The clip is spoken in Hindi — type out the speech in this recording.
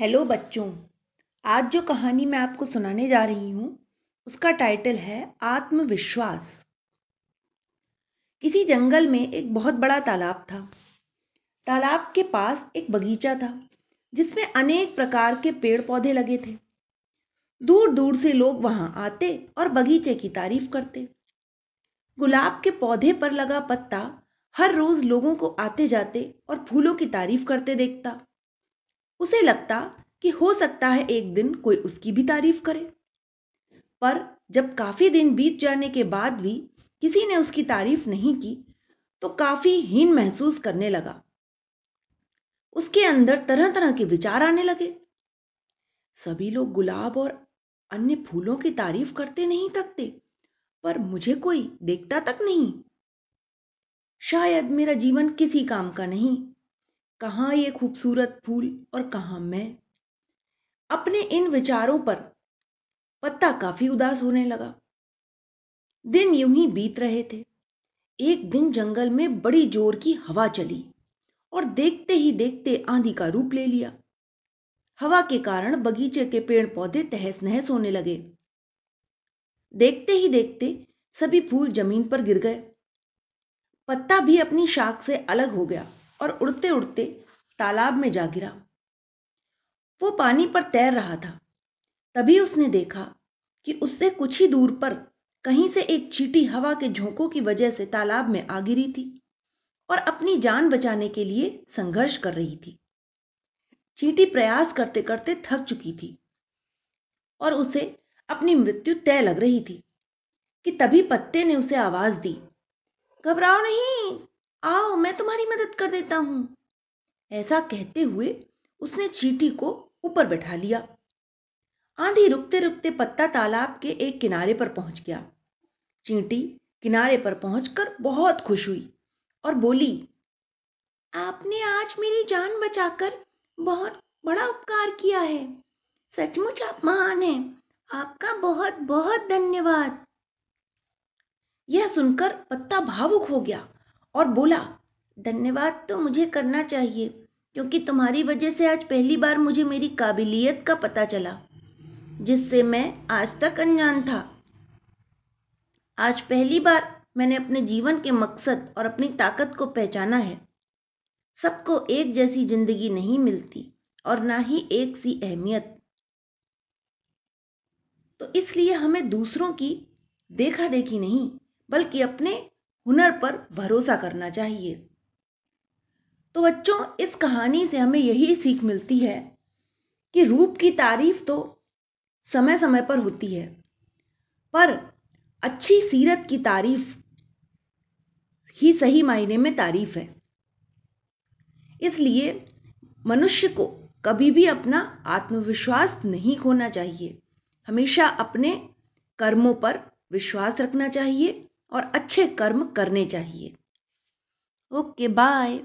हेलो बच्चों, आज जो कहानी मैं आपको सुनाने जा रही हूँ, उसका टाइटल है आत्मविश्वास। किसी जंगल में एक बहुत बड़ा तालाब था। तालाब के पास एक बगीचा था, जिसमें अनेक प्रकार के पेड़ पौधे लगे थे। दूर दूर से लोग वहाँ आते और बगीचे की तारीफ़ करते। गुलाब के पौधे पर लगा पत्ता हर रोज लोगों को आते जाते और फूलों की तारीफ़ करते देखता। उसे लगता कि हो सकता है एक दिन कोई उसकी भी तारीफ़ करे। पर जब काफ़ी दिन बीत जाने के बाद भी किसी ने उसकी तारीफ़ नहीं की तो काफ़ी हीन महसूस करने लगा। उसके अंदर तरह तरह के विचार आने लगे। सभी लोग गुलाब और अन्य फूलों की तारीफ़ करते नहीं थकते पर मुझे कोई देखता तक नहीं। शायद मेरा जीवन किसी काम का नहीं। कहाँ ये खूबसूरत फूल और कहाँ मैं? अपने इन विचारों पर पत्ता काफ़ी उदास होने लगा। दिन यूँ ही बीत रहे थे। एक दिन जंगल में बड़ी ज़ोर की हवा चली और देखते ही देखते आंधी का रूप ले लिया। हवा के कारण बगीचे के पेड़ पौधे तहस नहस होने लगे। देखते ही देखते सभी फूल ज़मीन पर गिर गए। पत्ता भी अपनी शाख से अलग हो गया। और उड़ते उड़ते तालाब में जा गिरा। वो पानी पर तैर रहा था। तभी उसने देखा कि उससे कुछ ही दूर पर कहीं से एक चीटी हवा के झोंकों की वजह से तालाब में आ गिरी थी और अपनी जान बचाने के लिए संघर्ष कर रही थी। चीटी प्रयास करते करते थक चुकी थी और उसे अपनी मृत्यु तय लग रही थी कि तभी पत्ते ने उसे आवाज़ दी, घबराओ नहीं आओ, मैं तुम्हारी मदद कर देता हूँ। ऐसा कहते हुए उसने चीटी को ऊपर बैठा लिया। आंधी रुकते रुकते पत्ता तालाब के एक किनारे पर पहुँच गया। चींटी किनारे पर पहुंचकर बहुत खुश हुई और बोली, आपने आज मेरी जान बचाकर बहुत बड़ा उपकार किया है। सचमुच आप महान हैं। आपका बहुत बहुत धन्यवाद यह सुनकर पत्ता भावुक हो गया। और बोला, धन्यवाद तो मुझे करना चाहिए, क्योंकि तुम्हारी वजह से आज पहली बार मुझे मेरी काबिलियत का पता चला, जिससे मैं आज तक अनजान था। आज पहली बार मैंने अपने जीवन के मकसद और अपनी ताकत को पहचाना है। सबको एक जैसी ज़िंदगी नहीं मिलती, और ना ही एक सी अहमियत। तो इसलिए हमें दूसरों की देखा देखी नहीं, बल्कि अपने हुनर पर भरोसा करना चाहिए। तो बच्चों, इस कहानी से हमें यही सीख मिलती है कि रूप की तारीफ़ तो समय समय पर होती है, पर अच्छी सीरत की तारीफ़ ही सही मायने में तारीफ़ है। इसलिए मनुष्य को कभी भी अपना आत्मविश्वास नहीं खोना चाहिए। हमेशा अपने कर्मों पर विश्वास रखना चाहिए। और अच्छे कर्म करने चाहिए। Okay bye